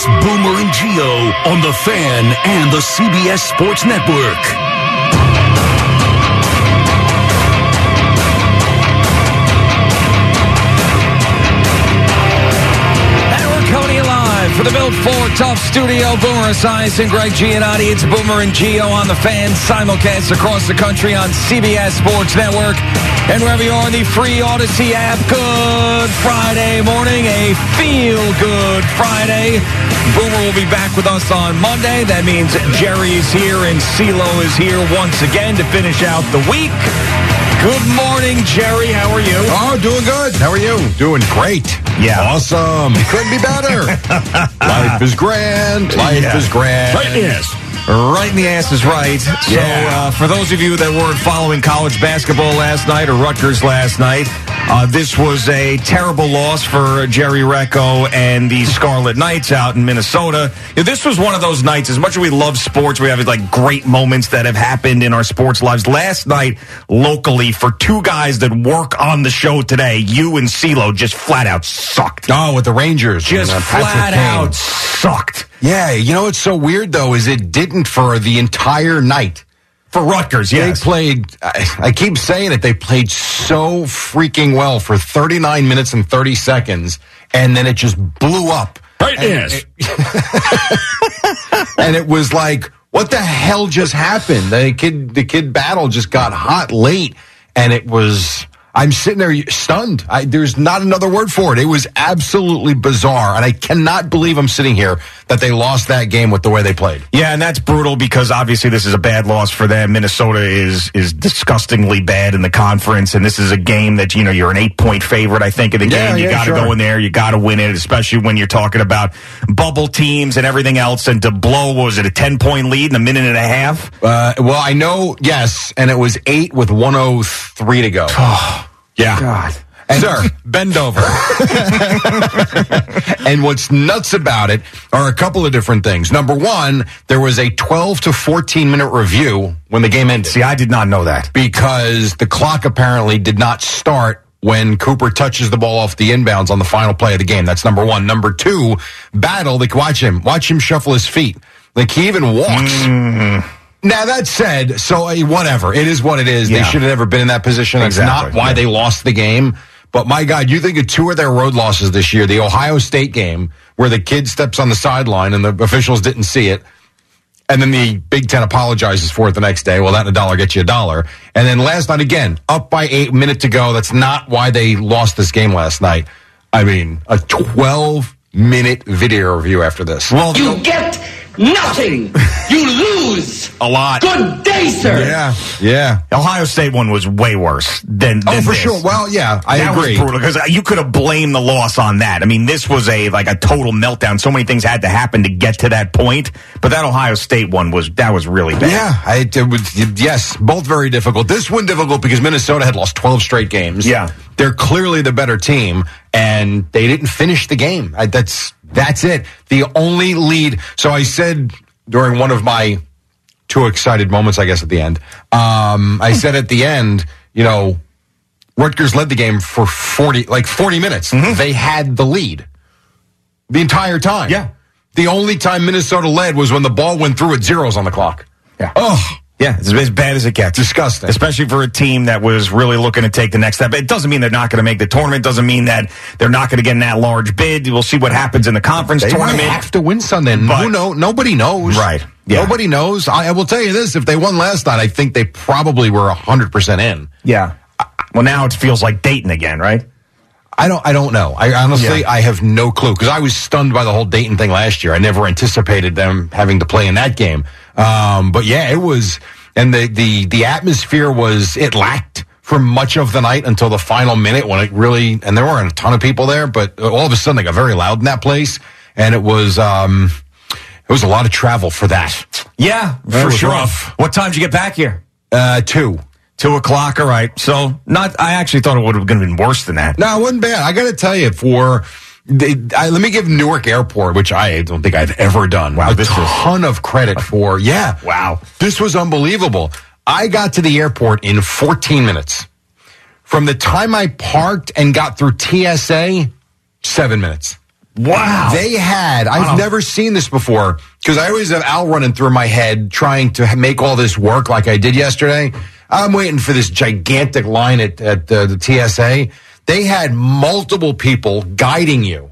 It's Boomer and Geo on the Fan and the CBS Sports Network. For the Built Ford Tough Studio. Boomer Esiason and Greg Giannotti. It's Boomer and Geo on the fan simulcast across the country on CBS Sports Network. And wherever you are in the free Audacy app, good Friday morning, a feel good Friday. Boomer will be back with us on Monday. That means Jerry's here and CeeLo is here once again to finish out the week. Good morning, Jerry. How are you? Oh, doing good. How are you? Doing great. Yeah. Awesome. Couldn't be better. Life is grand. Life Yeah. is grand. Right in the ass. Right in the ass is right. So, Yeah. uh, for those of you that weren't following college basketball last night or Rutgers last night, uh, this was a terrible loss for Jerry Recco and the Scarlet Knights out in Minnesota. This was one of those nights. As much as we love sports, we have like great moments that have happened in our sports lives. Last night, locally, for two guys that work on the show today, you and CeeLo just flat out sucked. Oh, with the Rangers. Just uh, flat out sucked. Yeah, you know what's so weird though is it didn't for the entire night. For Rutgers, yes. They played. I, I keep saying it. They played so freaking well for 39 minutes and 30 seconds, and then it just blew up. Right, and, yes. and it was like, what the hell just happened? The kid, the kid battle just got hot late, and it was. I'm sitting there stunned. I, there's not another word for it. It was absolutely bizarre, and I cannot believe I'm sitting here that they lost that game with the way they played. Yeah, and that's brutal because obviously this is a bad loss for them. Minnesota is is disgustingly bad in the conference, and this is a game that you know you're an eight point favorite. I think of the Yeah, game, you yeah, got to sure. go in there, you got to win it, especially when you're talking about bubble teams and everything else. And to blow what was it a ten point lead in a minute and a half? Uh, well, I know, yes, and it was eight with 103 to go. Yeah, God. Sir, bend over. and what's nuts about it are a couple of different things. Number one, there was a 12 to 14 minute review when the game ended See, I did not know that. because the clock apparently did not start when Cooper touches the ball off the inbounds on the final play of the game. That's number one. Number two, battle. Like, watch him. Watch him shuffle his feet. Like, he even walks. Mm-hmm. Now that said, so uh, whatever it is, what it is. They should have never been in that position. That's Exactly, not why yeah. they lost the game. But my God, you think of two of their road losses this year: the Ohio State game, where the kid steps on the sideline and the officials didn't see it, and then the Big Ten apologizes for it the next day. Well, that and a dollar gets you a dollar. And then last night again, up by eight minute to go. That's not why they lost this game last night. I mean, a twelve minute video review after this. Well, You get nothing. You lose. a lot. Good day, sir. Yeah, yeah. Ohio State one was way worse than. Oh, for this. sure. Well, yeah, I that agree. was brutal because you could have blamed the loss on that. I mean, this was a like a total meltdown. So many things had to happen to get to that point. But that Ohio State one was that was really bad. Yeah, I, it was, yes, both very difficult. This one difficult because Minnesota had lost 12 straight games. Yeah. They're clearly the better team, and they didn't finish the game. I, that's that's it. The only lead. So I said during one of my too excited moments, I guess at the end, um, I said at the end, you know, Rutgers led the game for 40, like 40 minutes. They had the lead the entire time. Yeah. The only time Minnesota led was when the ball went through at zeros on the clock. Yeah. Oh, Yeah, it's as bad as it gets. Disgusting. Especially for a team that was really looking to take the next step. It doesn't mean they're not going to make the tournament. Doesn't mean that they're not going to get in that large bid. We'll see what happens in the conference they tournament. might have to win Sunday. and But- Who know? Nobody knows. Right. Yeah. Nobody knows. I, I will tell you this: if they won last night, I think they probably were hundred percent in. yeah. Well, now it feels like Dayton again, right? I don't. I don't know. I honestly, Yeah. I have no clue because I was stunned by the whole Dayton thing last year. I never anticipated them having to play in that game. Um, but yeah, it was, and the the the atmosphere was it lacked for much of the night until the final minute when it really and there weren't a ton of people there, but all of a sudden they got very loud in that place, and it was um, it was a lot of travel for that. Yeah, for sure. rough. What time did you get back here? Uh, two. Two o'clock. All right. So not. I actually thought it would have been worse than that. No, it wasn't bad. I got to tell you, for they, I, let me give Newark Airport, which I don't think I've ever done, Wow, a this was- a ton of credit for. Yeah, Wow. this was unbelievable. I got to the airport in 14 minutes. From the time I parked and got through TSA, seven minutes. Wow. They had, Wow. I've never seen this before because I always have Al running through my head trying to make all this work like I did yesterday. I'm waiting for this gigantic line at, at uh, the TSA. They had multiple people guiding you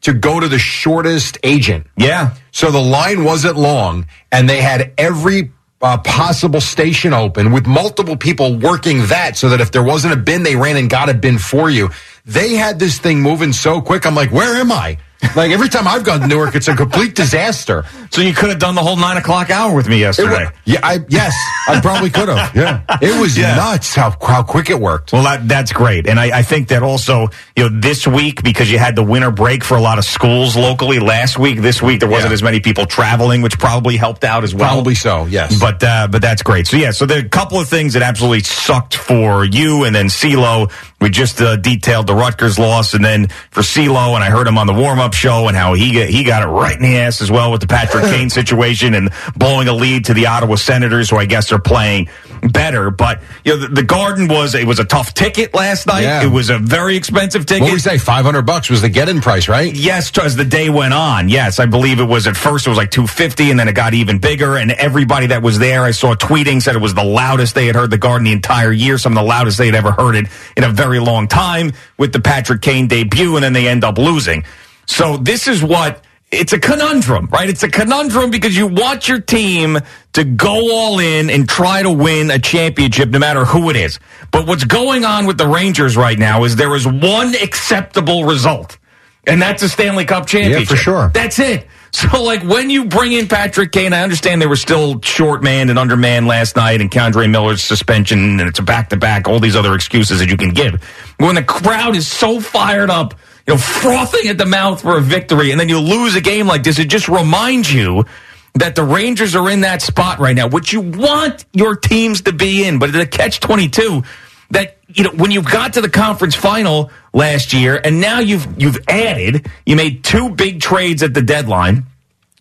to go to the shortest agent. Yeah. So the line wasn't long, and they had every uh, possible station open with multiple people working that so that if there wasn't a bin, they ran and got a bin for you. They had this thing moving so quick. I'm like, where am I? Like every time I've gone to Newark, it's a complete disaster. So you could have done the whole nine o'clock hour with me yesterday. wa- yeah, I, yes, I probably could have. Yeah, it was Yeah. nuts how how quick it worked. Well, that, that's great. And I, I think that also, you know, this week, because you had the winter break for a lot of schools locally last week, this week there wasn't Yeah. as many people traveling, which probably helped out as well. Probably so. Yes, But uh, but that's great. So yeah, so there are a couple of things that absolutely sucked for you, and then CeeLo. We just uh, detailed the Rutgers loss, and then for CeeLo, and I heard him on the warm up show, and how he got, he got it right in the ass as well with the Patrick Kane situation and blowing a lead to the Ottawa Senators, who I guess are playing better. But you know, the, the Garden was it was a tough ticket last night. Yeah. It was a very expensive ticket. what we say? Five hundred bucks was the get-in price, right? Yes, as the day went on. Yes, I believe it was at first it was like 250 and then it got even bigger and everybody that was there I saw tweeting said it was the loudest they had heard the garden the entire year, some of the loudest they had ever heard it in a very long time with the Patrick Kane debut and then they end up losing. So this is what it's a conundrum, right? It's a conundrum because you want your team to go all in and try to win a championship no matter who it is. But what's going on with the Rangers right now is there is one acceptable result. And that's a Stanley Cup championship. for sure. That's it. So, like, when you bring in Patrick Kane, I understand they were still short man and undermanned last night, and K'Andre Miller's suspension, and it's a back to back, all these other excuses that you can give. When the crowd is so fired up, you know, frothing at the mouth for a victory, and then you lose a game like this, it just reminds you that the Rangers are in that spot right now, which you want your teams to be in, but the catch 22 that you know when you got to the conference final last year and now you've you've added you made two big trades at the deadline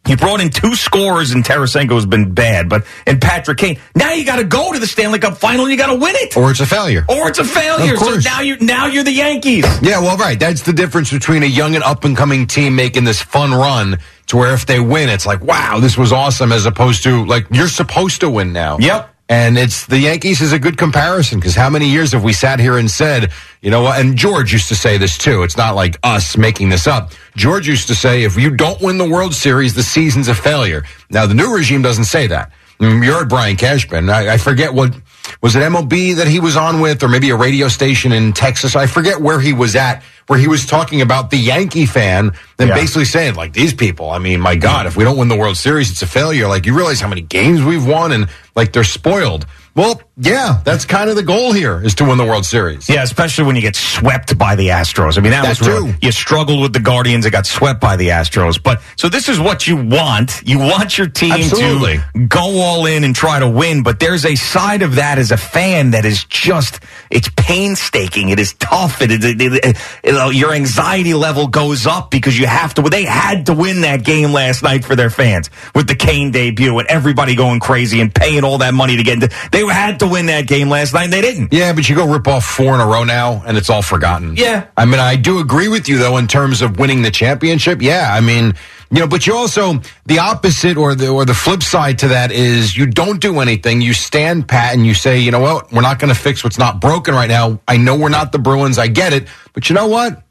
you brought in two scores, and Tarasenko has been bad but and Patrick Kane now you got to go to the Stanley Cup final and you got to win it Or it's a failure. or it's a failure so now you now you're the Yankees Yeah, well, right. That's the difference between a young and up and coming team making this fun run to where if they win, it's like, wow, this was awesome, as opposed to like you're supposed to win now. Yep. And it's the Yankees is a good comparison because how many years have we sat here and said, you know what? And George used to say this too. It's not like us making this up. George used to say, if you don't win the World Series, the season's a failure. Now the new regime doesn't say that. Mm, You're Brian Cashman. I, I forget what was it MLB that he was on with, or maybe a radio station in Texas. I forget where he was at, where he was talking about the Yankee fan and Yeah. basically saying, like, these people, I mean, my God, if we don't win the World Series, it's a failure. Like, you realize how many games we've won and like they're spoiled. Well, yeah, that's kind of the goal here is to win the World Series. Yeah, especially when you get swept by the Astros. I mean, that, That was real. You struggled with the Guardians. It got swept by the Astros. But so this is what you want. You want your team Absolutely. to go all in and try to win. But there's a side of that as a fan that is just it's painstaking. It is tough. It, it, it, it- your anxiety level goes up because you have to. They had to win that game last night for their fans with the Kane debut and everybody going crazy and paying all that money to get into. They had to win that game last night and they didn't. Yeah, but you go rip off four in a row now, and it's all forgotten. Yeah. I mean, I do agree with you though in terms of winning the championship. Yeah, I mean, you know, but you also the opposite or the or the flip side to that is you don't do anything. You stand pat and you say, you know what, we're not going to fix what's not broken right now. I know we're not the Bruins. I get it, but you know what?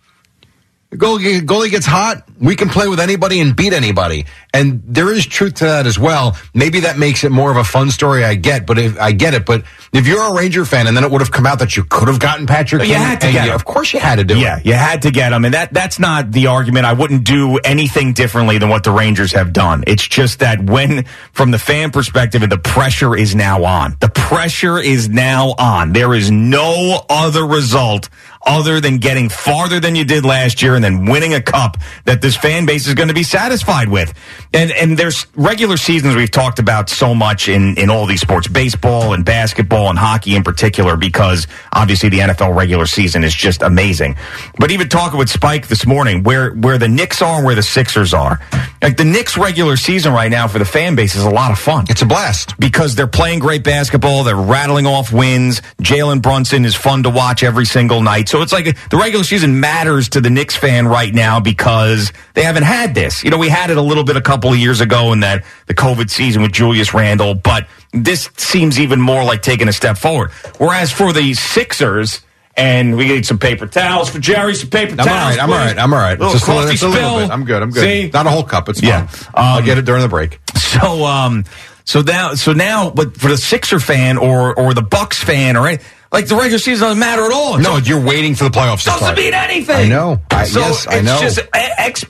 The goalie, goalie gets hot. We can play with anybody and beat anybody. And there is truth to that as well. Maybe that makes it more of a fun story. I get, but if I get it, but if you're a Ranger fan and then it would have come out that you could have gotten Patrick, oh, You Kane, had to and get you- him. of course you had to do Yeah, it. you had to get them, and that that's not the argument. I wouldn't do anything differently than what the Rangers have done. It's just that when, from the fan perspective, the pressure is now on. The pressure is now on. There is no other result other than getting farther than you did last year and then winning a cup that this fan base is going to be satisfied with. And and there's regular seasons we've talked about so much in in all these sports, baseball and basketball and hockey in particular, because obviously the NFL regular season is just amazing. But even talking with Spike this morning, where where the Knicks are and where the Sixers are, like the Knicks regular season right now for the fan base is a lot of fun It's a blast. because they're playing great basketball. They're rattling off wins. Jalen Brunson is fun to watch every single night. So it's like the regular season matters to the Knicks fan right now because they haven't had this. You know, we had it a little bit a couple of years ago in that the COVID season with Julius Randle, but this seems even more like taking a step forward. Whereas for the Sixers, and we need some paper towels for Jerry. Some paper towels. I'm towels. all right. I'm all right. I'm all right. Little Just a, little- it's a little bit. I'm good. I'm good. See? Not a whole cup. It's fine. Yeah. I'll Um, get it during the break. So, um, so now, so now, but for the Sixer fan or or the Bucks fan or any, like the regular season doesn't matter at all. It's No, you're waiting for the playoffs to doesn't start. mean anything. I know. I- so yes, I it's know. just e-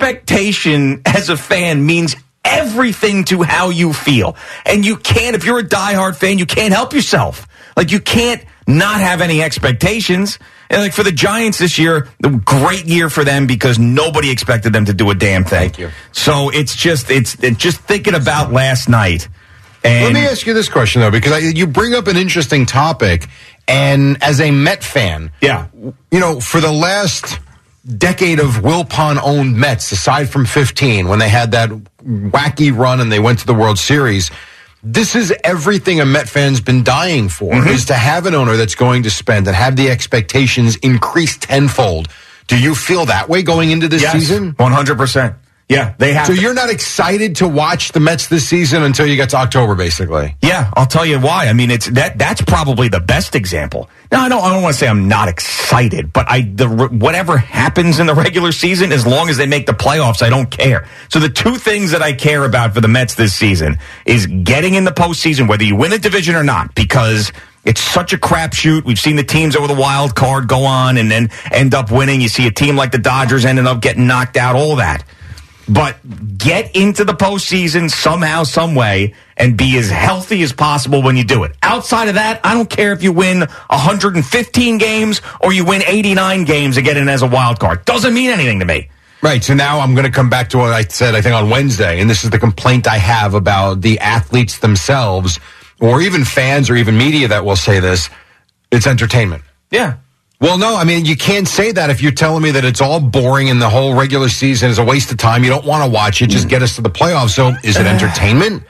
expectation as a fan means everything to how you feel, and you can't. If you're a diehard fan, you can't help yourself. Like you can't not have any expectations. And like for the Giants this year, great year for them because nobody expected them to do a damn thing. Thank you. So it's just it's, it's just thinking about last night. And Let me ask you this question though, because I, you bring up an interesting topic, and as a Met fan, Yeah. you know, for the last decade of Wilpon owned Mets, aside from 15, when they had that wacky run and they went to the World Series, this is everything a Met fan's been dying for, Mm-hmm. is to have an owner that's going to spend and have the expectations increased tenfold. Do you feel that way going into this season? one hundred percent. Yeah, they have. So to- you're not excited to watch the Mets this season until you get to October, basically. Yeah, I'll tell you why. I mean, it's that that's probably the best example. Now, I don't I don't want to say I'm not excited, but I the whatever happens in the regular season, as long as they make the playoffs, I don't care. So the two things that I care about for the Mets this season is getting in the postseason, whether you win a division or not, because. It's such a crapshoot. We've seen the teams over the wild card go on and then end up winning. You see a team like the Dodgers ending up getting knocked out, all that but get into the postseason somehow, some way, and be as healthy as possible when you do it. Outside of that, I don't care if you win 115 games or you win 89 games and get in as a wild card. Doesn't mean anything to me. Right. So now I'm going to come back to what I said, I think, on Wednesday. And this is the complaint I have about the athletes themselves, or even fans or even media that will say this. It's entertainment. Yeah. Well, no, I mean, you can't say that if you're telling me that it's all boring and the whole regular season is a waste of time. You don't want to watch it. Just hmm. get us to the playoffs. So is it entertainment?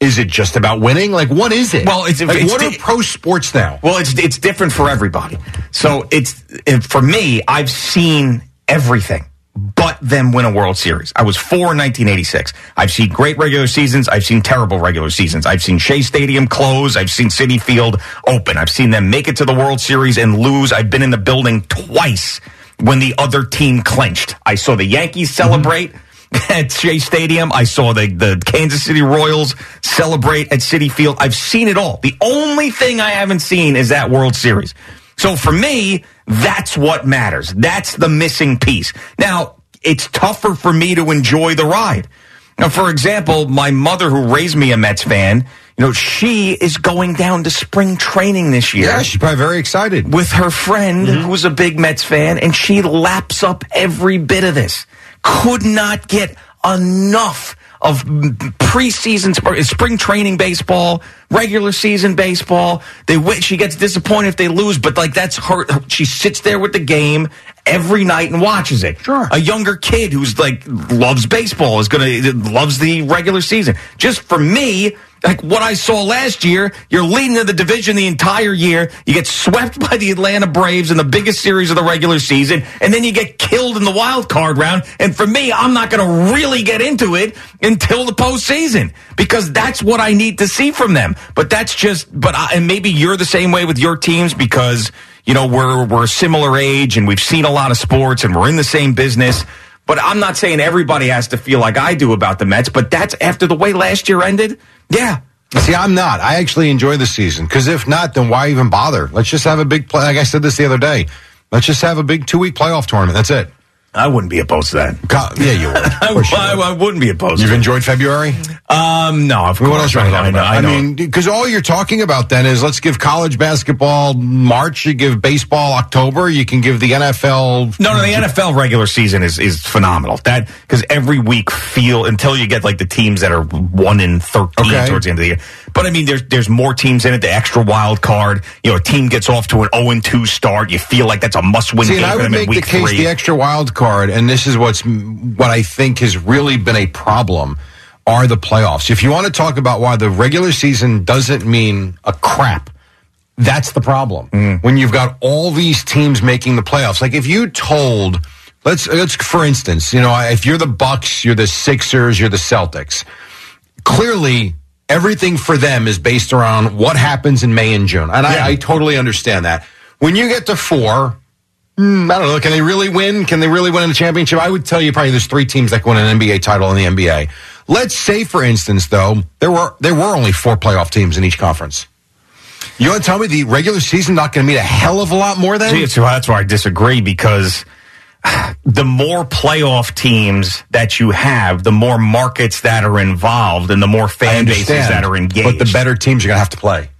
Is it just about winning? Like, what is it? Well, it's- like, it's what the- are pro sports now? Well, it's it's different for everybody. So it's it, for me. I've seen everything, but them win a World Series. I was four in 1986. I've seen great regular seasons. I've seen terrible regular seasons. I've seen Shea Stadium close. I've seen Citi Field open. I've seen them make it to the World Series and lose. I've been in the building twice when the other team clinched. I saw the Yankees mm-hmm. celebrate. At Shea Stadium, I saw the, the Kansas City Royals celebrate at Citi Field. I've seen it all. The only thing I haven't seen is that World Series. So for me, that's what matters. That's the missing piece. Now, it's tougher for me to enjoy the ride. Now, for example, my mother, who raised me a Mets fan, you know, she is going down to spring training this year Yeah, she's probably very excited. with her friend mm-hmm. who's a big Mets fan, and she laps up every bit of this. Could not get enough of preseason sp- uh, spring training baseball, regular season baseball. They win, she gets disappointed if they lose, but like that's her. She sits there with the game every night and watches it. Sure. A younger kid who's like loves baseball is gonna loves the regular season. Just for me, like what I saw last year, you're leading the division the entire year. You get swept by the Atlanta Braves in the biggest series of the regular season, and then you get killed in the wild card round. And for me, I'm not going to really get into it until the postseason because that's what I need to see from them. But that's just, but I, and maybe you're the same way with your teams because you know we're we're a similar age and we've seen a lot of sports and we're in the same business. But I'm not saying everybody has to feel like I do about the Mets, but that's after the way last year ended. Yeah. See, I'm not. I actually enjoy the season because if not, then why even bother? Let's just have a big play. Like I said this the other day. Let's just have a big two week playoff tournament. That's it. I wouldn't be opposed to that. Co- Yeah, you would. I, I. I wouldn't be opposed You've to it. enjoyed February? Um, no, of course. what else are I, we know, talking I, know, about? I, I mean, because all you're talking about then is let's give college basketball March, you give baseball October, you can give the NFL. No, no, the NFL regular season is is phenomenal. That because every week feel until you get like the teams that are one in thirteen Okay. towards the end of the year. But I mean, there's there's more teams in it. The extra wild card. You know, a team gets off to an zero and two start. You feel like that's a must win See, game and I would make the case three. the extra wild card, and this is what's what I think has really been a problem are the playoffs. If you want to talk about why the regular season doesn't mean a crap, That's the problem. Mm. When you've got all these teams making the playoffs. Like if you told, let's, let's, for instance, you know, if you're the Bucks, you're the Sixers, you're the Celtics, clearly everything for them is based around what happens in May and June. And Yeah. I, I totally understand that. When you get to four, hmm, I don't know, can they really win? Can they really win a championship? I would tell you probably there's three teams that can win an NBA title in the NBA. Let's say, for instance, though, there were there were only four playoff teams in each conference. You want to tell me the regular season not going to mean a hell of a lot more then? See, so that's why I disagree because the more playoff teams that you have, the more markets that are involved and the more fan bases that are engaged. But the better teams you're going to have to play.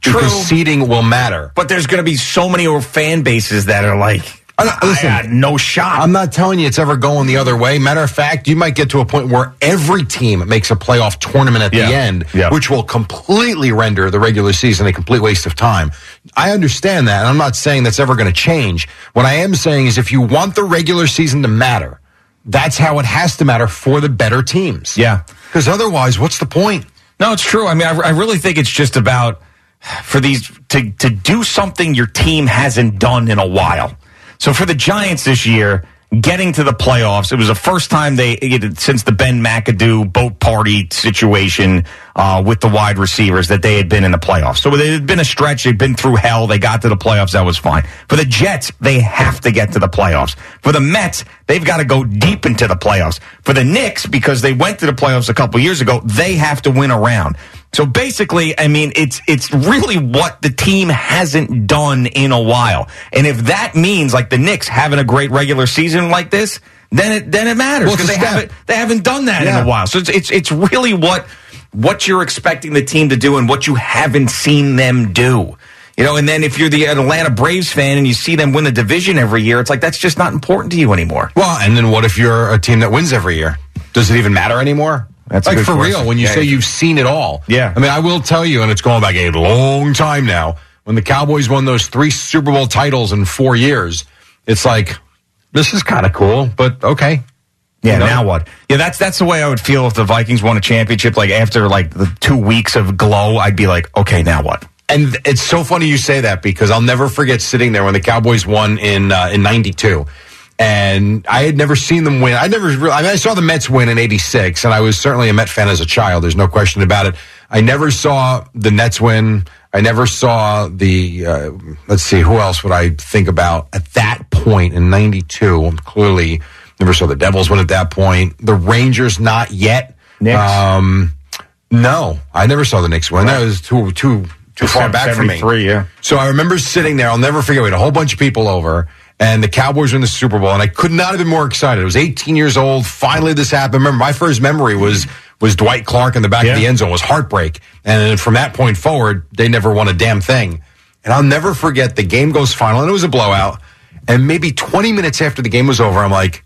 True. Because seeding will matter. But there's going to be so many more fan bases that are like, I listen, I no shot. I'm not telling you it's ever going the other way. Matter of fact, you might get to a point where every team makes a playoff tournament at Yeah. the end, Yeah. which will completely render the regular season a complete waste of time. I understand that, and I'm not saying that's ever going to change. What I am saying is if you want the regular season to matter, that's how it has to matter for the better teams. Yeah. Because otherwise, what's the point? No, it's true. I mean, I, I really think it's just about for these to to do something your team hasn't done in a while. So for the Giants this year, getting to the playoffs, it was the first time they since the Ben McAdoo boat party situation uh, with the wide receivers that they had been in the playoffs. So it had been a stretch. They'd been through hell. They got to the playoffs. That was fine. For the Jets, they have to get to the playoffs. For the Mets, they've got to go deep into the playoffs. For the Knicks, because they went to the playoffs a couple years ago, they have to win a round. So basically, I mean, it's it's really what the team hasn't done in a while. And if that means like the Knicks having a great regular season like this, then it then it matters because a they haven't they haven't done that in a while. So it's it's it's really what what you're expecting the team to do and what you haven't seen them do. You know, and then if you're the Atlanta Braves fan and you see them win the division every year, it's like that's just not important to you anymore. Well, and then what if you're a team that wins every year? Does it even matter anymore? That's like for question. real. When you Yeah. say you've seen it all, Yeah. I mean, I will tell you, and it's going back a long time now. When the Cowboys won those three Super Bowl titles in four years, it's like this is kind of cool, but okay. Yeah, You know? now what? Yeah, that's that's the way I would feel if the Vikings won a championship. Like after like the two weeks of glow, I'd be like, okay, now what? And it's so funny you say that because I'll never forget sitting there when the Cowboys won in uh, in '92, and I had never seen them win. I never, re- I mean, I saw the Mets win in '86, and I was certainly a Met fan as a child. There's no question about it. I never saw the Nets win. I never saw the. Uh, let's see, who else would I think about at that point in '92? Clearly, never saw the Devils win at that point. The Rangers, not yet. Knicks? Um, no, I never saw the Knicks win. That was too too too far back for me. 73, yeah. So I remember sitting there. I'll never forget. We had a whole bunch of people over, and the Cowboys were in the Super Bowl, and I could not have been more excited. I was 18 years old. Finally, this happened. Remember, my first memory was was Dwight Clark in the back Yeah. of the end zone. It was heartbreak, and from that point forward, they never won a damn thing. And I'll never forget. The game goes final, and it was a blowout. And maybe 20 minutes after the game was over, I'm like,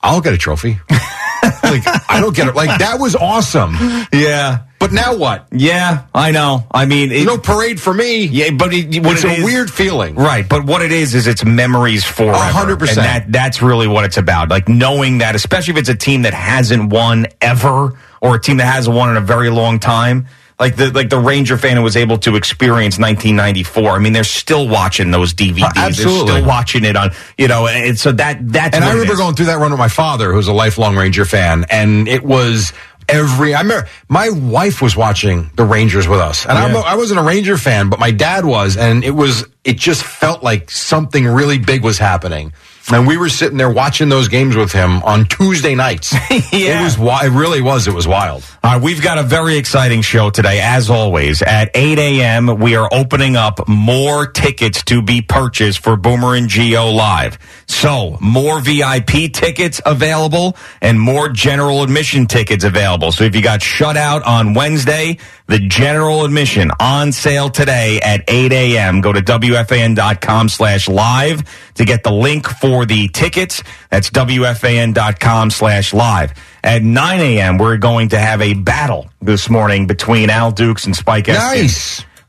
I'll get a trophy. like I don't get it. Like that was awesome. Yeah, But now what? yeah, I know. I mean, it, no parade for me. yeah, but it, what it's it a is- weird feeling. Right, but what it is is it's memories forever. A hundred percent. That that's really what it's about. Like knowing that, especially if it's a team that hasn't won ever or a team that hasn't won in a very long time. Like the like the Ranger fan who was able to experience 1994. I mean, they're still watching those DVDs. Absolutely. They're still watching it on, you know, and so that that's And I remember going through that run with my father, who's a lifelong Ranger fan, and it was every. I remember my wife was watching the Rangers with us, and oh, I'm, I wasn't a Ranger fan, but my dad was, and it was. It just felt like something really big was happening. And we were sitting there watching those games with him on Tuesday nights. Yeah. It was It really was. It was wild. All right, we've got a very exciting show today. As always, at 8 a.m., we are opening up more tickets to be purchased for Boomer and Geo Live. So, more VIP tickets available and more general admission tickets available. So, if you got shut out on Wednesday, the general admission on sale today at 8 a.m. Go to WFAN.com slash live to get the link for the tickets. That's WFAN.com slash live. At 9 a.m., we're going to have a battle this morning between Al Dukes and Spike Eskin.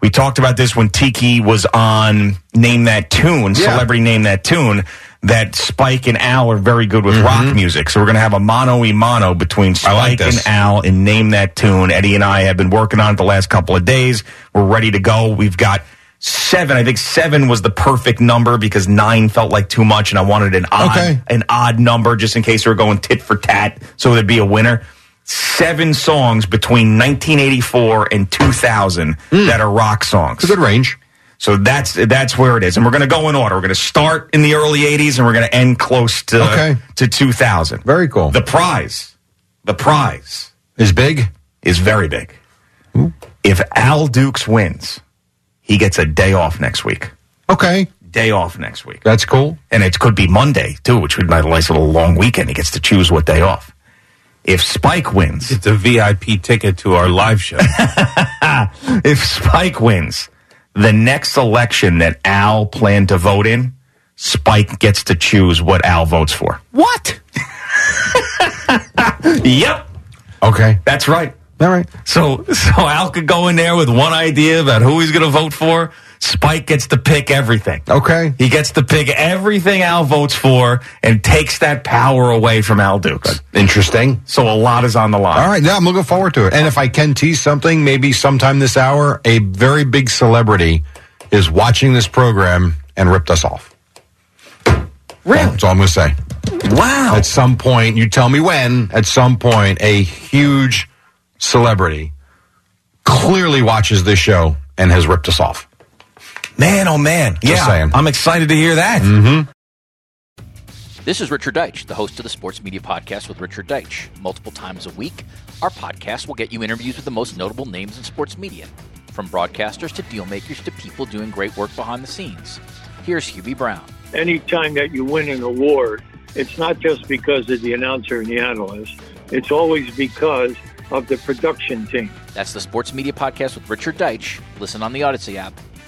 We talked about this when Tiki was on Name That Tune, Yeah. Celebrity Name That Tune. that Spike and Al are very good with rock music. So we're going to have a mono e mono between Mm-hmm. Like Spike and. Al and name that tune. Eddie and I have been working on it the last couple of days. We're ready to go. We've got seven. I think seven was the perfect number because nine felt like too much, and I wanted an odd, Okay. an odd number just in case we were going tit for tat, so there'd be a winner. Seven songs between 1984 and 2000 hmm. that are rock songs. It's a good range. So that's that's where it is, and we're going to go in order. We're going to start in the early '80s, and we're going to end close to Okay. to 2000. Very cool. The prize, the prize Is big? is very big. If Al Dukes wins, he gets a day off next week. Okay. Day off next week, That's cool. and it could be Monday too, which would be a nice little long weekend. He gets to choose what day off. If Spike wins, It's a VIP ticket to our live show. if Spike wins, the next election that Al planned to vote in, Spike gets to choose what Al votes for. what? Yep, Okay. that's right. All right. So, so Al could go in there with one idea about who he's going to vote for. Spike gets to pick everything. Okay. He gets to pick everything Al votes for and takes that power away from Al Dukes. Interesting. So a lot is on the line. All right. Yeah, I'm looking forward to it. And if I can tease something, maybe sometime this hour, a very big celebrity is watching this program and ripped us off. Really? That's all I'm going to say. Wow. At some point, you tell me when, at some point, a huge celebrity clearly watches this show and has ripped us off. Man, oh man. yeah. saying. I'm excited to hear that. Mm-hmm. This is Richard Deitch, the host of the Sports Media Podcast with Richard Deitch. Multiple times a week, our podcast will get you interviews with the most notable names in sports media, from broadcasters to deal makers to people doing great work behind the scenes. Here's Hubie Brown. anytime that you win an award, it's not just because of the announcer and the analyst. It's always because of the production team. That's the Sports Media Podcast with Richard Deitch. Listen on the Audacy app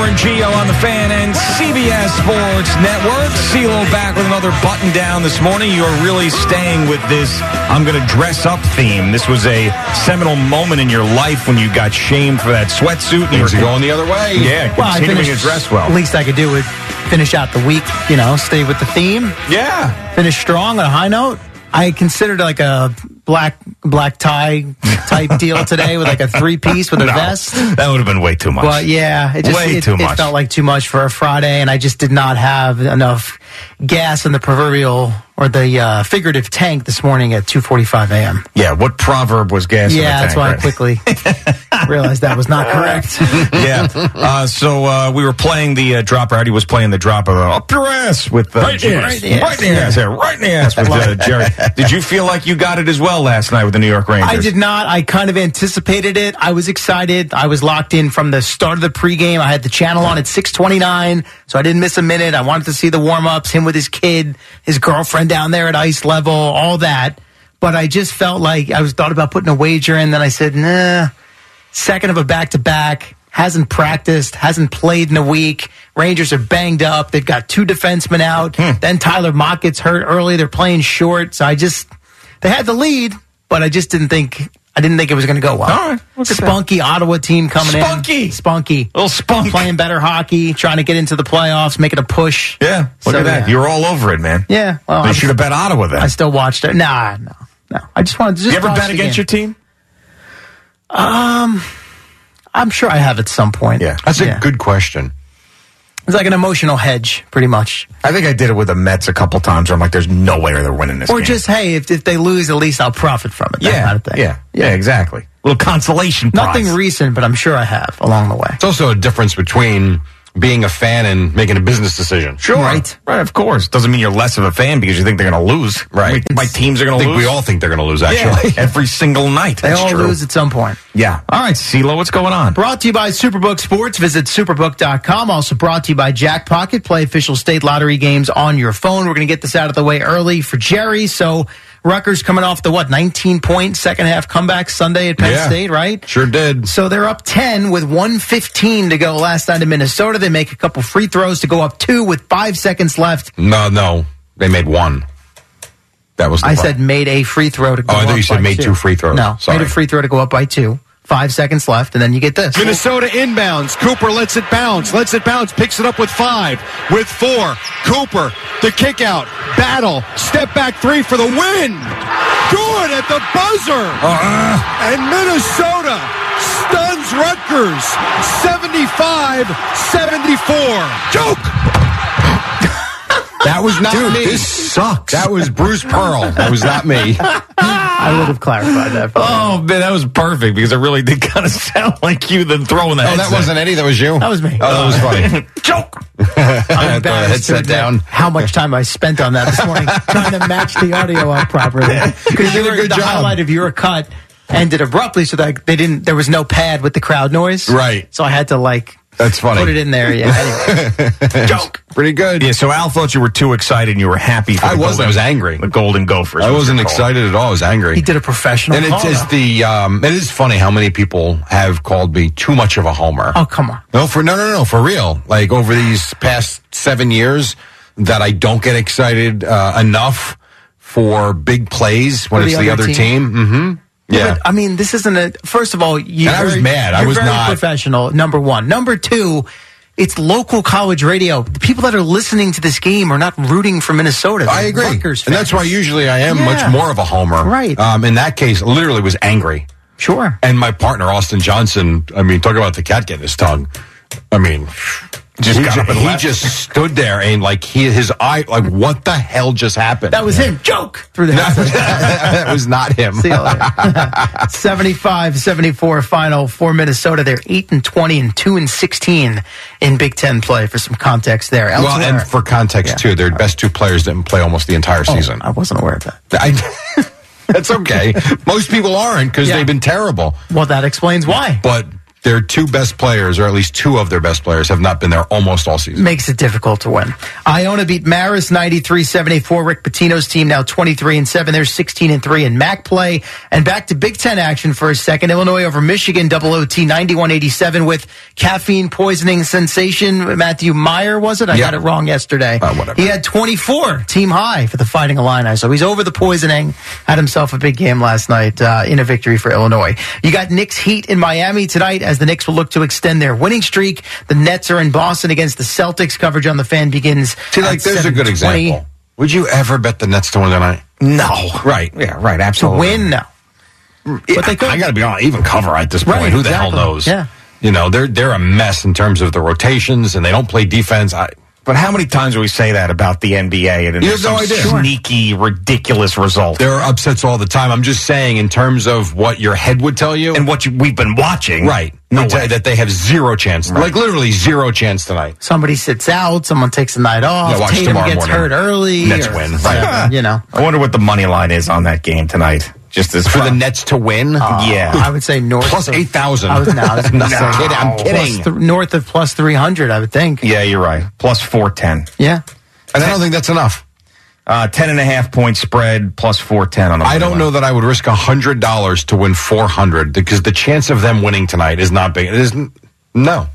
Boomer and Geo on the fan and CBS Sports Network. CeeLo back with another button down this morning. You are really staying with this I'm going to dress up theme. This was a seminal moment in your life when you got shamed for that sweatsuit. and you Things are were- going the other way. Yeah, Well, I continuing to finished, dress well. At least I could do would finish out the week, you know, stay with the theme, Yeah. finish strong on a high note. I considered like a black black tie type deal today with like a three piece with a No, vest. that would have been way too much. But yeah, it just Way it, too it much. felt like too much for a Friday, and I just did not have enough gas in the proverbial or the uh, figurative tank this morning at 2:45 a.m. yeah, what proverb was gas in the Yeah, that's tank, why I quickly realized that was not correct. yeah. Uh, so uh, we were playing the uh, drop. Artie was playing the drop of uh, up your ass with uh, Right in the ass. Right in the ass. Yeah, right in the ass with uh, Jerry. Did you feel like you got it as well last night with the New York Rangers? I did not. I kind of anticipated it. I was excited. I was locked in from the start of the pregame. I had the channel on at 629, so I didn't miss a minute. I wanted to see the warm-ups, him with his kid, his girlfriend down there at ice level, all that. But I just felt like I was thought about putting a wager in. Then I said, nah, second of a back-to-back. Hasn't practiced, hasn't played in a week. Rangers are banged up. They've got two defensemen out. Hmm. Then Tyler Motte gets hurt early. They're playing short. So I just, they had the lead, but I just didn't think I didn't think it was going to go well. All right, that. Spunky Ottawa team coming Spunky. in. Spunky. Spunky, little spunk. Playing better hockey, trying to get into the playoffs, making a push. Yeah, look So, at that. yeah. You're all over it, man. Yeah. Well, They should have bet Ottawa then. I still watched it. Nah, no, no. I just wanted to just you ever bet against your team? Um, I'm sure I have at some point. Yeah. That's a good question. It's like an emotional hedge, pretty much. I think I did it with the Mets a couple times. Where I'm like, there's no way they're winning this Or game. just, hey, if, if they lose, at least I'll profit from it. That yeah, kind of thing. yeah, yeah, exactly. little consolation prize. Nothing recent, but I'm sure I have along the way. It's also a difference between being a fan and making a business decision. Sure. Right. Right, of course. Doesn't mean you're less of a fan because you think they're going to lose. Right. My, my teams are going to lose. we all think they're going to lose, Yeah, actually. every single night. They That's all true. lose at some point. Yeah. All right, CeeLo, what's going on? Brought to you by Superbook Sports. Visit superbook.com. Also brought to you by Jackpocket. Play official state lottery games on your phone. We're going to get this out of the way early for Jerry. So Rutgers coming off the what, 19 point second half comeback Sunday at Penn Yeah. State, right? Sure did. So they're up 10 with 115 to go last night in Minnesota. They make a couple free throws to go up two with five seconds left. No, no. They made one. That was. The I problem. said made a free throw to go Oh, I thought up you said made two free throws. No, Sorry. made a free throw to go up by two. Five seconds left, and then you get this. Minnesota inbounds. Cooper lets it bounce. Lets it bounce. Picks it up with five. With four. Cooper. The kick out. Battle. Step back three for the win. Good at the buzzer. Uh-huh. And Minnesota stuns Rutgers 75 74. Joke. That was not Dude, me. this sucks. That was Bruce Pearl. That was not me. I would have clarified that. For oh, you. Oh man, that was perfect because it really did kind of sound like you then throwing that. Oh, that wasn't Eddie. That was you. That was me. Oh, that was oh, funny. joke. I'm the embarrassed to headset down. how much time I spent on that this morning trying to match the audio up properly. Because You did a good the job. highlight of your cut ended abruptly, so that they didn't. There was no pad with the crowd noise, Right. So I had to like That's funny. put it in there. Yeah. Anyway. Joke. Pretty good. Yeah, so Al thought you were too excited and you were happy. For I wasn't. Golden- I was angry. The Golden Gophers. I was wasn't excited at all. I was angry. he did a professional. And call, it is the um, it is funny how many people have called me too much of a homer. Oh come on. No, for no, no, no, for real. Like over these past seven years, that I don't get excited uh, enough for big plays when For it's the the other other team? team. Mm-hmm. Yeah. But, I mean, this isn't a. First of all, you. And I was mad. I was not- professional. Number one. Number two. It's local college radio. The people that are listening to this game are not rooting for Minnesota. I They're agree, Rutgers and that's why usually I am Yeah. much more of a homer. Right. Um, in that case, literally was angry. Sure. And my partner Austin Johnson. I mean, talk about the cat getting his tongue. I mean, Just he, got ju- up and he left. just stood there and like he his eye like what the hell just happened? That was him. Joke through the that was not him. See you later. 75 74 final for Minnesota. They're 8 and 20 and 2 and 16 in Big Ten play for some context there. Well, and for context too, their best two players didn't play almost the entire Oh, season. I wasn't aware of that. I, that's okay. Most people aren't because Yeah. they've been terrible. Well, that explains why. But their two best players, or at least two of their best players, have not been there almost all season. Makes it difficult to win. Iona beat Marist 93-74. Rick Pitino's team now 23 and 7. They're 16 and 3 in MAAC play. And back to Big Ten action for a second. Illinois over Michigan double OT 91-87 with caffeine poisoning sensation. Matthew Mayer, was it? I Yeah. got it wrong yesterday. Uh, whatever. He had 24 team high for the Fighting Illini. So he's over the poisoning. Had himself a big game last night uh, in a victory for Illinois. You got Knicks Heat in Miami tonight as the Knicks will look to extend their winning streak. The Nets are in Boston against the Celtics. Coverage on the fan begins. See, like, there's a good example. Would you ever bet the Nets to win tonight? No. Right. Yeah, right. To Absolutely. win, no. But they could. I got to be honest. Even cover at this point. Right, Who the hell knows? Yeah. You know, they're they're a mess in terms of the rotations, and they don't play defense. I, But how many times do we say that about the NBA and then You there's have no some idea. Sure. sneaky, ridiculous result? there are upsets all the time. I'm just saying, in terms of what your head would tell you, and what you, we've been watching. right, No way. that they have zero chance, like literally zero chance tonight. Somebody sits out. Someone takes a night off. Yeah, watch Tatum tomorrow gets morning. hurt early. Nets or win. whatever, you know. I wonder what the money line is on that game tonight. Just as For the Nets to win, yeah. I would say north plus of- eight thousand. I was, no, I was gonna No, say I'm kidding. I'm kidding. th- north of plus 300, I would think. yeah, you're right. Plus 410. Yeah. and I don't think that's enough. Uh, 10 and a half point spread plus 410 on the I don't line. know that I would risk hundred dollars to win four hundred because the chance of them winning tonight is not big. It isn't. No,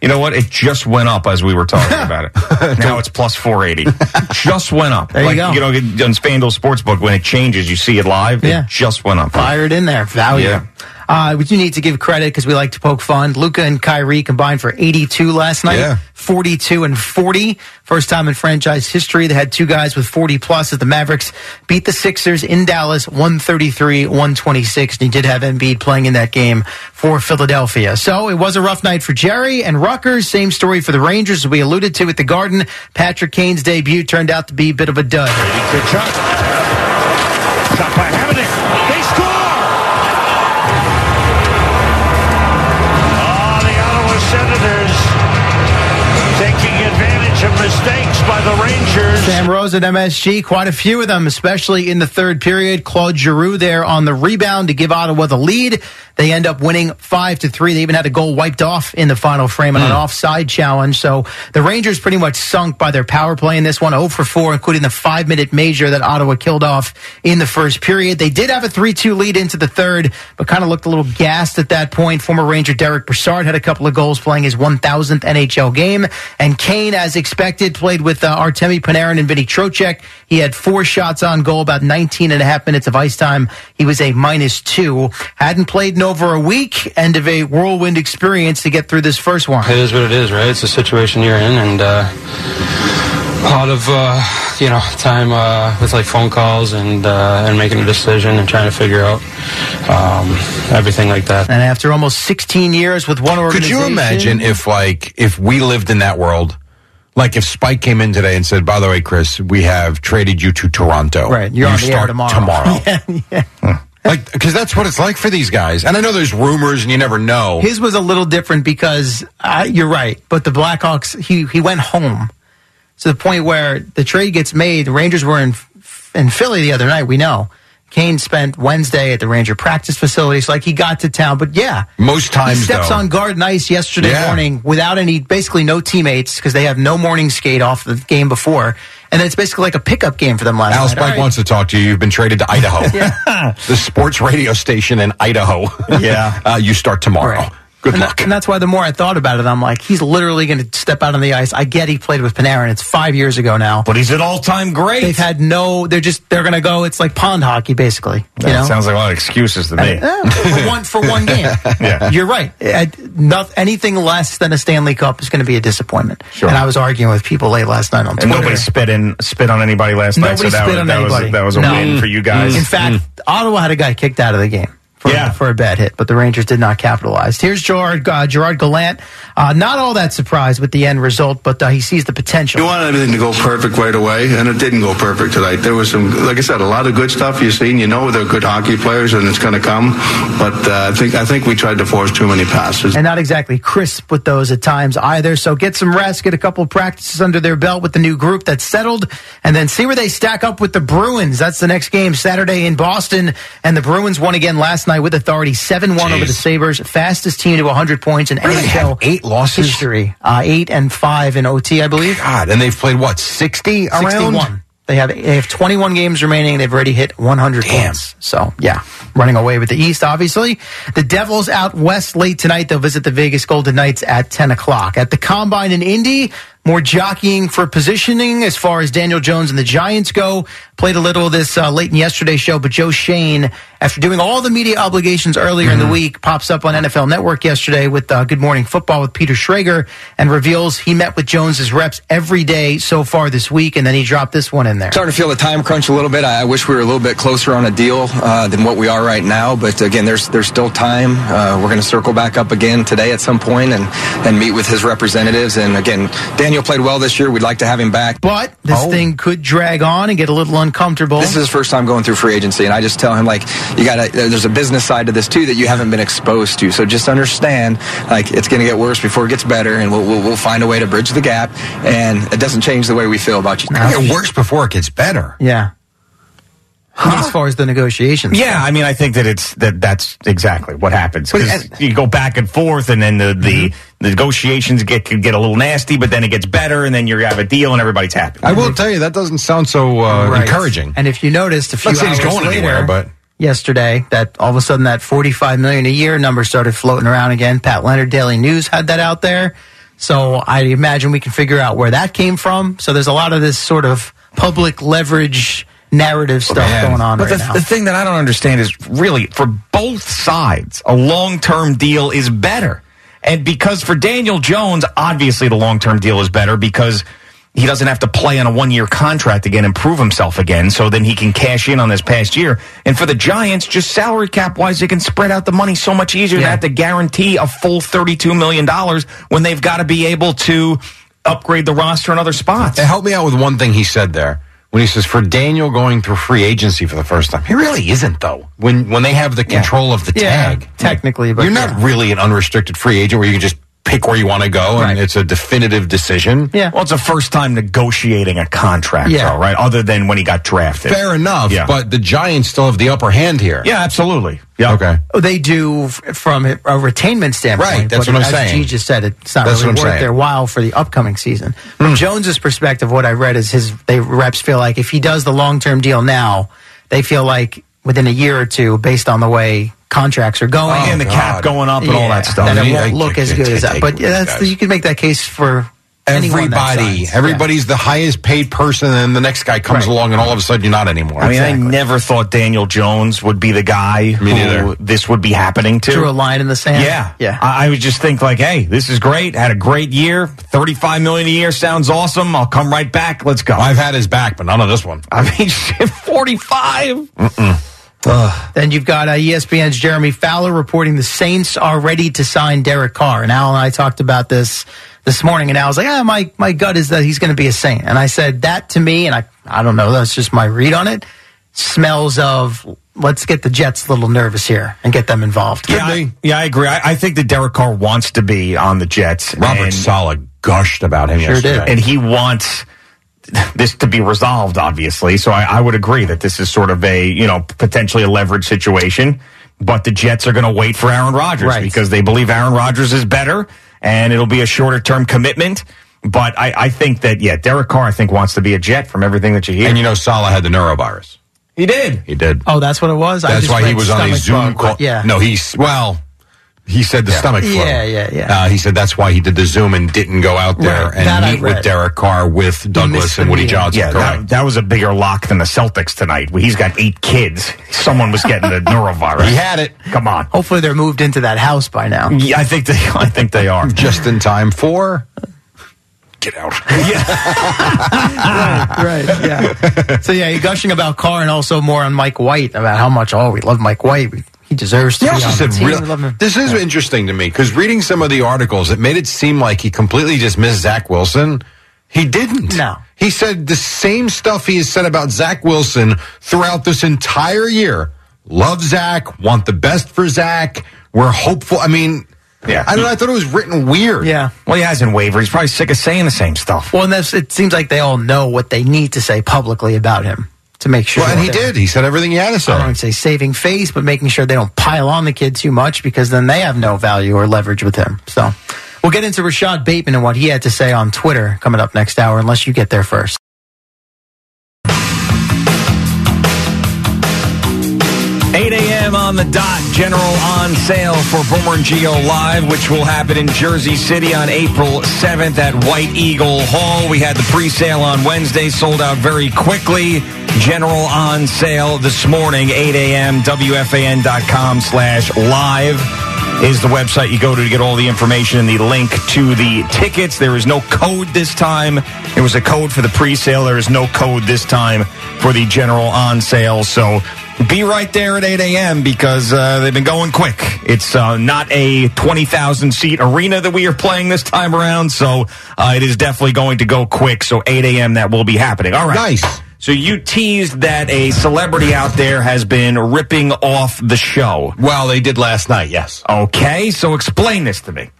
You know what? It just went up as we were talking about it. now it's plus 480. just went up. There you go. You know, on FanDuel Sportsbook, when it changes, you see it live. Yeah. It just went up. Fire it in there. Value. Yeah. Uh, we do need to give credit because we like to poke fun. Luka and Kyrie combined for 82 last night. Yeah. 42 and 40. First time in franchise history. They had two guys with 40 plus as the Mavericks beat the Sixers in Dallas 133 126. And he did have Embiid playing in that game for Philadelphia. So it was a rough night for Jerry and Rutgers. Same story for the Rangers as we alluded to at the Garden. Patrick Kane's debut turned out to be a bit of a dud. Good Shot by Hamannik. They score! By the Rangers. Sam Rosen at MSG, quite a few of them, especially in the third period. Claude Giroux there on the rebound to give Ottawa the lead. They end up winning five to three. They even had a goal wiped off in the final frame on an hmm. offside challenge. So the Rangers pretty much sunk by their power play in this one, 0 for 4, including the five minute major that Ottawa killed off in the first period. They did have a 3 2 lead into the third, but kind of looked a little gassed at that point. Former Ranger Derick Brassard had a couple of goals playing his 1000th NHL game, and Kane, as expected, expected. Played with uh, Artemi Panarin and Vinny Trocheck. He had four shots on goal, about 19 and a half minutes of ice time. He was a minus two. Hadn't played in over a week. End of a whirlwind experience to get through this first one. It is what it is, right? It's the situation you're in, and uh, a lot of uh, you know time uh, with like phone calls and uh, and making a decision and trying to figure out um, everything like that. And after almost 16 years with one organization, Could you imagine if, like, if we lived in that world? Like if Spike came in today and said, "By the way, Chris, we have traded you to Toronto. Right, you're you on the air start tomorrow." tomorrow." Yeah, yeah. Like, because that's what it's like for these guys. And I know there's rumors, and you never know. His was a little different because uh, you're right, but the Blackhawks he he went home to the point where the trade gets made. The Rangers were in in Philly the other night. We know Kane spent Wednesday at the Ranger practice facilities. Like he got to town, but yeah, Most times, he steps though. on guard and ice yesterday Yeah. morning without any, basically no teammates because they have no morning skate off the game before, and then it's basically like a pickup game for them last Al night. Spike right. wants to talk to you. You've been traded to Idaho. the sports radio station in Idaho. Yeah. uh, you start tomorrow. Right. Good and luck. That, and that's why the more I thought about it, I'm like, he's literally going to step out on the ice. I get he played with Panarin. It's five years ago now. But he's an all-time great. They've had no. They're just. They're going to go. It's like pond hockey, basically. You That know. sounds like a lot of excuses to me. Eh, for one for one game. Yeah. You're right. Eh, not, anything less than a Stanley Cup is going to be a disappointment. Sure. And I was arguing with people late last night on And Twitter. nobody spit in spit on anybody last night. Nobody So that spit was, on that anybody. was that was a No. win for you guys. In fact, Ottawa had a guy kicked out of the game. For, Yeah. for a bad hit, but the Rangers did not capitalize. Here's Gerard uh, Gerard Gallant. Uh, not all that surprised with the end result, but uh, he sees the potential. You want everything to go perfect right away, and it didn't go perfect tonight. There was some, like I said, a lot of good stuff you've seen. You know they're good hockey players, and it's going to come. But uh, I think I think we tried to force too many passes. and not exactly crisp with those at times either. So get some rest, get a couple of practices under their belt with the new group that's settled, and then see where they stack up with the Bruins. That's the next game Saturday in Boston, and the Bruins won again last night with authority, seven one over the Sabres, fastest team to 100 points in Really? NHL eight losses? history, uh, eight and five in OT, I believe. God, and they've played what sixty around. 61. They have they have 21 games remaining. They've already hit 100 Damn. points. So yeah, running away with the East. Obviously, the Devils out west late tonight. They'll visit the Vegas Golden Knights at 10 o'clock at the Combine in Indy. More jockeying for positioning as far as Daniel Jones and the Giants go. Played a little of this uh, late in yesterday's show, but Joe Schoen, after doing all the media obligations earlier in the week, pops up on NFL Network yesterday with uh, Good Morning Football with Peter Schrager and reveals he met with Jones's reps every day so far this week, and then he dropped this one in there. Starting to feel the time crunch a little bit. I I wish we were a little bit closer on a deal uh, than what we are right now. But again, there's there's still time. Uh, we're going to circle back up again today at some point and and meet with his representatives. And again, Daniel played well this year. We'd like to have him back. But this Oh. thing could drag on and get a little uncomfortable. This is his first time going through free agency, and I just tell him like, you got to. There's a business side to this too that you haven't been exposed to. So just understand, like, it's going to get worse before it gets better, and we'll, we'll we'll find a way to bridge the gap. And it doesn't change the way we feel about you. It get worse before it gets better. yeah. As far as the negotiations. Yeah, I mean, I think that it's that that's exactly what happens. 'Cause you go back and forth, and then the, the, the negotiations get could get a little nasty, but then it gets better, and then you have a deal, and everybody's happy. I will tell you that doesn't sound so uh, Right. encouraging. And if you noticed a few Not hours going later, anywhere, but yesterday that all of a sudden that 45 million a year number started floating around again. Pat Leonard Daily News had that out there. So I imagine we can figure out where that came from. So there's a lot of this sort of public leverage narrative stuff Man. going on But right the, now. the thing that I don't understand is really for both sides, a long term deal is better. And because for Daniel Jones, obviously the long term deal is better because he doesn't have to play on a one year contract again and prove himself again. So then he can cash in on this past year. And for the Giants, just salary cap wise, they can spread out the money so much easier. They have to guarantee a full $32 million when they've got to be able to upgrade the roster in other spots. help me out with one thing he said there. When he says for Daniel going through free agency for the first time, he really isn't though. When when they have the control of the Yeah, tag, technically, but you're not really an unrestricted free agent where you can just pick where you want to go and it's a definitive decision. Yeah. Well, it's a first time negotiating a contract, Yeah. though, right? Other than when he got drafted. Fair enough, Yeah. but the Giants still have the upper hand here. Yeah, absolutely. Yeah. Okay. Oh, they do from a retainment standpoint. Right, that's what I'm as saying. G just said, it's not That's really what I'm worth saying. their while for the upcoming season. Hmm. From Jones's perspective, what I read is his they reps feel like if he does the long term deal now, they feel like within a year or two, based on the way contracts are going oh, and the cap going up and all that stuff. then it won't I- look I- as I- good as that. But yeah, that's you can make that case for Everybody, signs. everybody's the highest paid person, and then the next guy comes Right. along, and all of a sudden you're not anymore. I mean, I never thought Daniel Jones would be the guy Me who neither. this would be happening to. Drew a line in the sand. Yeah, yeah. I, I would just think like, hey, this is great. Had a great year. Thirty-five million a year sounds awesome. I'll come right back. Let's go. I've had his back, but none of this one. I mean, shit, forty-five. Then you've got uh, ESPN's Jeremy Fowler reporting the Saints are ready to sign Derek Carr. And Al and I talked about this this morning, and Al was like, ah, my, my gut is that he's going to be a Saint. And I said, that to me, and I, I don't know, that's just my read on it, smells of let's get the Jets a little nervous here and get them involved. Yeah, I, yeah, I agree. I, I think that Derek Carr wants to be on the Jets. Robert and- Saleh gushed about him Sure did. and he wants this to be resolved, obviously. So I, I would agree that this is sort of a, you know, potentially a leverage situation. But the Jets are going to wait for Aaron Rodgers Right. because they believe Aaron Rodgers is better and it'll be a shorter term commitment. But I, I think that, yeah, Derek Carr, I think, wants to be a Jet from everything that you hear. And you know, Saleh had the norovirus. he did. He did. Oh, that's what it was? I That's just why he was on a Zoom bug, call. Yeah. No, he's well. He said the stomach flu. Yeah, yeah, yeah. Uh, he said that's why he did the Zoom and didn't go out there Right, that and meet with. Derek Carr with Douglas and Woody meeting. Johnson. Yeah, correct. that, that was a bigger lock than the Celtics tonight. He's got eight kids. Someone was getting the norovirus. he had it Come on. Hopefully they're moved into that house by now. Yeah, I think they. I think they are. just in time for. Get out. right, yeah. so yeah, you're gushing about Carr and also more on Mike White about how much oh we love Mike White. We, he deserves to He be also on said, the team. real- love him. this is interesting to me because reading some of the articles, it made it seem like he completely dismissed Zach Wilson. He didn't. No. He said the same stuff he has said about Zach Wilson throughout this entire year. Love Zach, want the best for Zach. We're hopeful. I mean, Yeah. I don't know. I thought it was written weird. Yeah. Well, he hasn't wavered. He's probably sick of saying the same stuff. Well, and that's, it seems like they all know what they need to say publicly about him to make sure. Well, and he did. He said everything he had to say. I don't say saving face, but making sure they don't pile on the kid too much because then they have no value or leverage with him. So we'll get into Rashad Bateman and what he had to say on Twitter coming up next hour, unless you get there first. 8 a.m. on the dot. General on sale for Boomer and Gio Live, which will happen in Jersey City on April 7th at White Eagle Hall. We had the pre-sale on Wednesday, sold out very quickly. General on sale this morning, 8 a.m. WFAN.com slash live is the website you go to to get all the information and the link to the tickets. There is no code this time. There was a code for the pre-sale. There is no code this time for the general on sale. So be right there at 8 a.m. because uh, they've been going quick. It's uh, not a 20,000 seat arena that we are playing this time around. So uh, it is definitely going to go quick. So 8 a.m. that will be happening. All right. Nice. So you teased that a celebrity out there has been ripping off the show. Well, they did last night, yes. Okay, so explain this to me.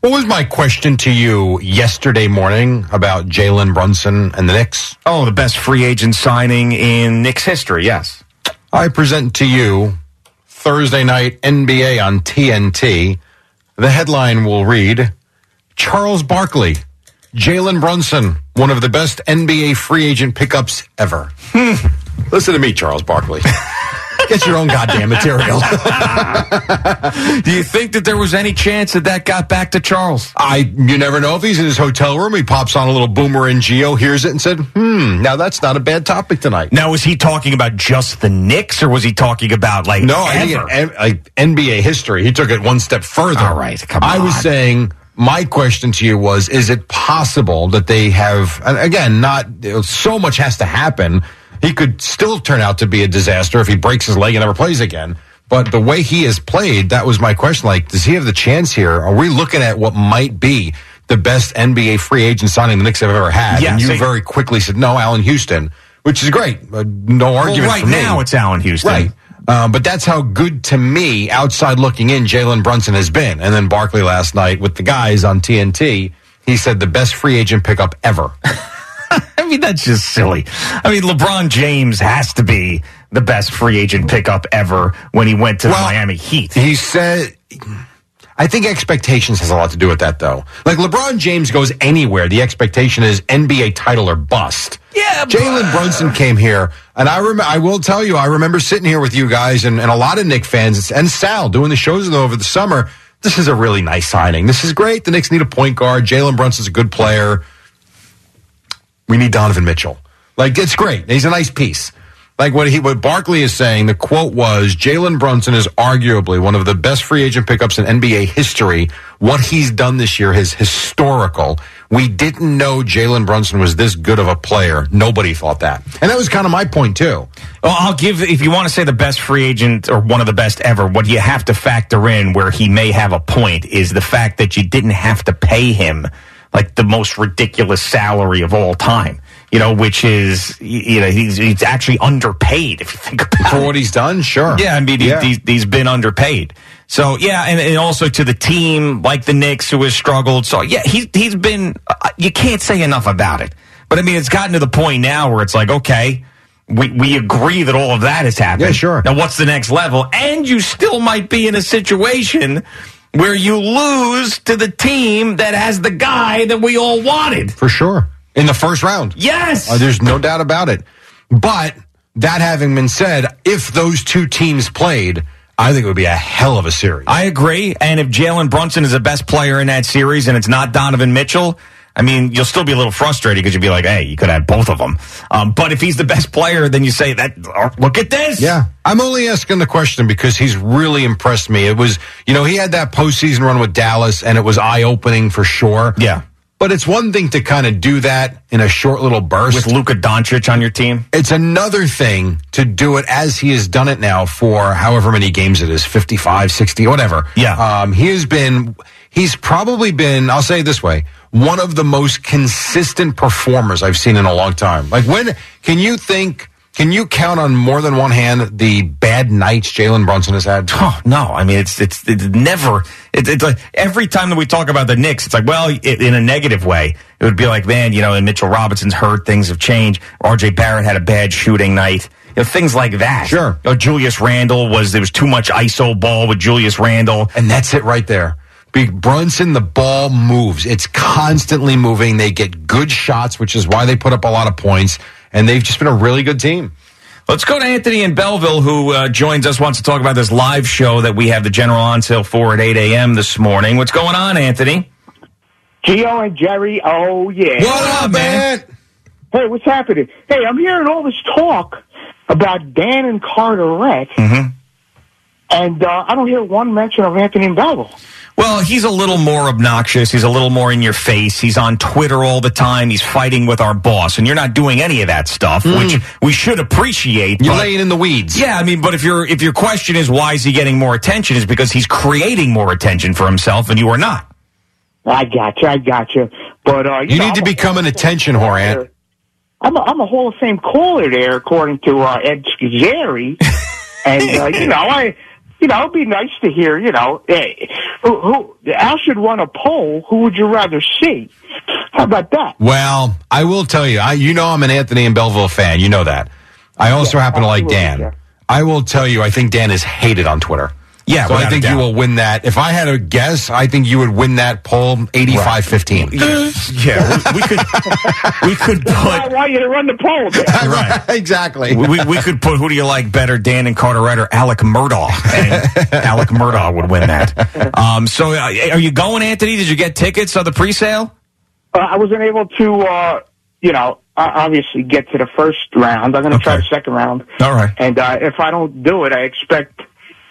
What was my question to you yesterday morning about Jalen Brunson and the Knicks? Oh, the best free agent signing in Knicks history, yes. I present to you Thursday night NBA on TNT. The headline will read Charles Barkley, Jalen Brunson, one of the best NBA free agent pickups ever. Hmm. Listen to me, Charles Barkley. Get your own goddamn material. Do you think that there was any chance that that got back to Charles? I you never know if he's in his hotel room, he pops on a little boomer and Gio, hears it and said, "Hmm, now that's not a bad topic tonight." Now, was he talking about just the Knicks, or was he talking about like No, I think ever? like NBA history. He took it one step further. All right, come on. I was saying my question to you was: Is it possible that they have? And again, not so much has to happen. He could still turn out to be a disaster if he breaks his leg and never plays again. But the way he has played, that was my question. Like, does he have the chance here? Are we looking at what might be the best NBA free agent signing the Knicks have ever had? And you very quickly said no, Allan Houston, which is great. Uh, no well, argument. right for me. now it's Allan Houston. Right. Um, but that's how good to me, outside looking in, Jalen Brunson has been. And then Barkley last night with the guys on TNT, he said the best free agent pickup ever. I mean, that's just silly. I mean, LeBron James has to be the best free agent pickup ever when he went to the Miami Heat. He said, I think expectations has a lot to do with that, though. Like LeBron James goes anywhere, the expectation is NBA title or bust. Yeah, Jalen Brunson came here, and I rem- I will tell you, I remember sitting here with you guys and, and a lot of Knick fans and Sal doing the shows with over the summer. this is a really nice signing. This is great. The Knicks need a point guard. Jalen Brunson's a good player. We need Donovan Mitchell. Like it's great. He's a nice piece. Like what he what Barkley is saying, the quote was Jalen Brunson is arguably one of the best free agent pickups in NBA history. What he's done this year is historical. We didn't know Jalen Brunson was this good of a player. Nobody thought that. And that was kind of my point too. Well, I'll give, if you want to say the best free agent or one of the best ever, what you have to factor in where he may have a point is the fact that you didn't have to pay him like the most ridiculous salary of all time. You know, which is, you know, he's, he's actually underpaid if you think about For it. what he's done, sure. Yeah, I mean, Yeah. he's, he's been underpaid. So yeah, and, and also to the team like the Knicks who has struggled. So yeah, he's he's been. Uh, you can't say enough about it. But I mean, it's gotten to the point now where it's like, okay, we we agree that all of that has happened. Yeah, sure. Now what's the next level? And you still might be in a situation where you lose to the team that has the guy that we all wanted. For sure. In the first round. Yes. Uh, there's no doubt about it. But that having been said, if those two teams played, I think it would be a hell of a series. I agree. And if Jalen Brunson is the best player in that series and it's not Donovan Mitchell, I mean, you'll still be a little frustrated because you'll be like, hey, you could have both of them. Um, but if he's the best player, then you say that, oh, look at this. Yeah. I'm only asking the question because he's really impressed me. It was, you know, he had that postseason run with Dallas and it was eye opening for sure. Yeah. But it's one thing to kind of do that in a short little burst. With Luka Doncic on your team? It's another thing to do it as he has done it now for however many games it is 55, 60, whatever. Yeah. Um, he has been, he's probably been, I'll say it this way, one of the most consistent performers I've seen in a long time. Like, when can you think, can you count on more than one hand the bad nights Jalen Brunson has had? Oh, no. I mean, it's, it's, it's never, it's, it's like every time that we talk about the Knicks, it's like, well, i in a negative way, it would be like, man, you know, and Mitchell Robinson's hurt, things have changed. RJ Barrett had a bad shooting night. You know, things like that. Sure. You know, Julius Randle was, there was too much ISO ball with Julius Randle. And that's it right there. Big Brunson, the ball moves. It's constantly moving. They get good shots, which is why they put up a lot of points. And they've just been a really good team. Let's go to Anthony in Belleville, who uh, joins us, wants to talk about this live show that we have the general on sale for at 8 a.m. this morning. What's going on, Anthony? Gio and Jerry, oh yeah. What up, man? Hey, what's happening? Hey, I'm hearing all this talk about Dan and Carteret, Mm-hmm. and uh, I don't hear one mention of Anthony in Belleville. Well, he's a little more obnoxious. He's a little more in your face. He's on Twitter all the time. He's fighting with our boss, and you're not doing any of that stuff, which we should appreciate. You're but- laying in the weeds. Yeah, I mean, but if your if your question is why is he getting more attention, is because he's creating more attention for himself, and you are not. I got you, I got you. But uh, You know, need to I'm a- become an attention whore, Ant. I'm a, I'm a Hall of Fame caller there, according to uh, Ed Scazzeri. and, uh, you know, I, you know, it'd be nice to hear, you know, hey, who, who, Al should run a poll. Who would you rather see? How about that? Well, I will tell you, I you know I'm an Anthony and Belleville fan. You know that. I also happen to like Dan. I will tell you, I think Dan is hated on Twitter. Yeah, so I think you will win that. If I had a guess, I think you would win that poll 85-15. Yeah, we, we could we could put. I want you to run the poll. There. right. exactly. We, we could put who do you like better, Dan and Carteret or Alec Murdaugh? And Alec Murdaugh would win that. Um, so, uh, are you going, Anthony? Did you get tickets on the pre-sale? Uh, I wasn't able to, uh, you know, uh, obviously get to the first round. I'm going to try the second round. All right. And uh, if I don't do it, I expect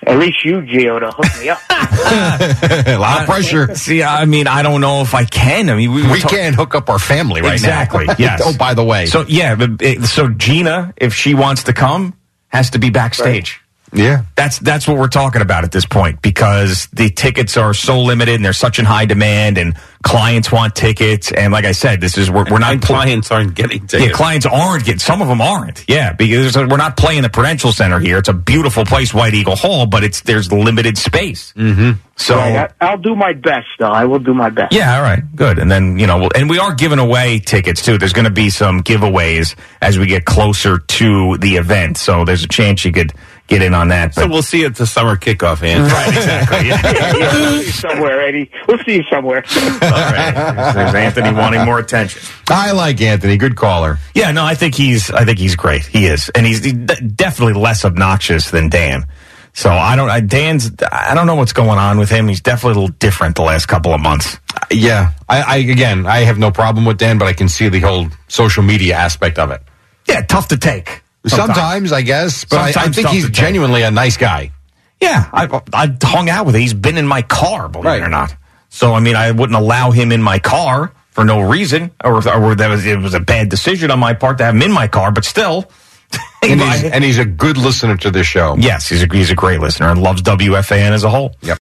at least you, Gio, to hook me up. a lot of pressure. See, I mean, I don't know if I can. I mean, we, We can't hook up our family right exactly. now. Exactly. yes. oh, by the way. So yeah, so Gina, if she wants to come, has to be backstage. Yeah. That's that's what we're talking about at this point because the tickets are so limited and they're such in high demand and clients want tickets and like I said, this is we're, we're not And clients aren't getting Yeah, tickets. clients aren't getting. Some of them aren't. Yeah, because we're not playing the Prudential Center here. It's a beautiful place, White Eagle Hall, but it's there's limited space. Mm-hmm. So Right, I, I'll do my best, though. I will do my best. yeah, all right, good. And then you know, we'll, and we are giving away tickets too. There's going to be some giveaways as we get closer to the event. So there's a chance you could get in on that. So we'll see you at the summer kickoff, Anthony. right, exactly. Yeah. Yeah, yeah, we'll see you somewhere, Eddie. We'll see you somewhere. all right. There's, there's Anthony wanting more attention. I like Anthony. Good caller. Yeah, no, I think he's I think he's great. He is, and he's de- definitely less obnoxious than Dan. So I don't. I, Dan's. I don't know what's going on with him. He's definitely a little different the last couple of months. Yeah, I, I again, I have no problem with Dan, but I can see the whole social media aspect of it. Yeah, tough to take. Sometimes, I guess, but I, I think he's genuinely a nice guy. Yeah, I I hung out with him. He's been in my car, believe it or not. So I mean, I wouldn't allow him in my car for no reason, or, or that was it was a bad decision on my part to have him in my car. But still, And he's, and he's a good listener to this show. yes, he's a he's a great listener and loves WFAN as a whole. Yep.